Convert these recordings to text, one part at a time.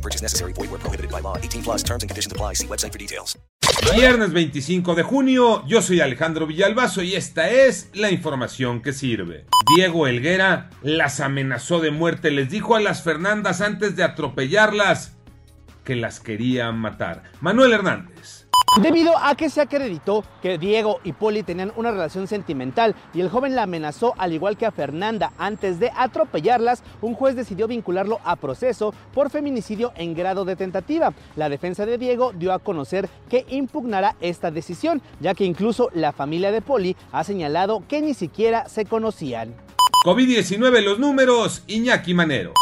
No purchase necessary. Void where prohibited by law. 18 plus terms and conditions apply. See website for details. Viernes 25 de junio, yo soy Alejandro Villalbazo y esta es la información que sirve. Diego Helguera las amenazó de muerte, les dijo a las Fernandas antes de atropellarlas que las quería matar. Manuel Hernández. Debido a que se acreditó que Diego y Poli tenían una relación sentimental y el joven la amenazó al igual que a Fernanda antes de atropellarlas, un juez decidió vincularlo a proceso por feminicidio en grado de tentativa. La defensa de Diego dio a conocer que impugnará esta decisión, ya que incluso la familia de Poli ha señalado que ni siquiera se conocían. COVID-19 los números, Iñaki Manero.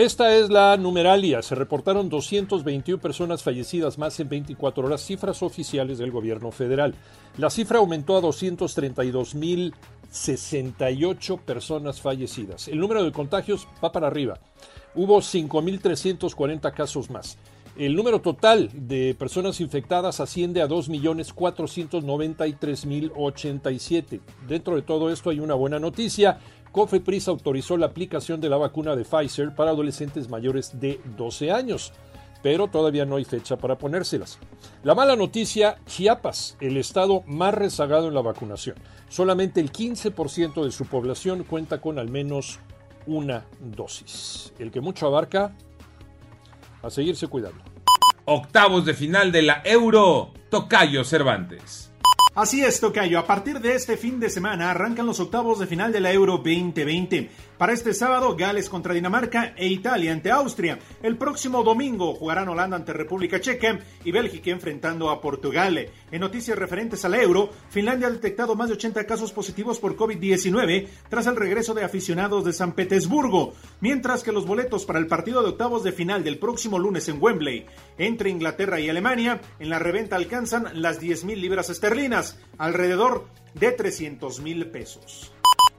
Esta es la numeralia. Se reportaron 221 personas fallecidas más en 24 horas, cifras oficiales del gobierno federal. La cifra aumentó a 232.068 personas fallecidas. El número de contagios va para arriba. Hubo 5.340 casos más. El número total de personas infectadas asciende a 2.493.087. Dentro de todo esto hay una buena noticia. Cofepris autorizó la aplicación de la vacuna de Pfizer para adolescentes mayores de 12 años, pero todavía no hay fecha para ponérselas. La mala noticia, Chiapas, el estado más rezagado en la vacunación. Solamente el 15% de su población cuenta con al menos una dosis. El que mucho abarca, a seguirse cuidando. Octavos de final de la Euro, Tocayo Cervantes. Así es, Tocayo. A partir de este fin de semana arrancan los octavos de final de la Euro 2020. Para este sábado, Gales contra Dinamarca e Italia ante Austria. El próximo domingo jugarán Holanda ante República Checa y Bélgica enfrentando a Portugal. En noticias referentes al Euro, Finlandia ha detectado más de 80 casos positivos por COVID-19 tras el regreso de aficionados de San Petersburgo, mientras que los boletos para el partido de octavos de final del próximo lunes en Wembley entre Inglaterra y Alemania en la reventa alcanzan las 10 mil libras esterlinas, alrededor de 300 mil pesos.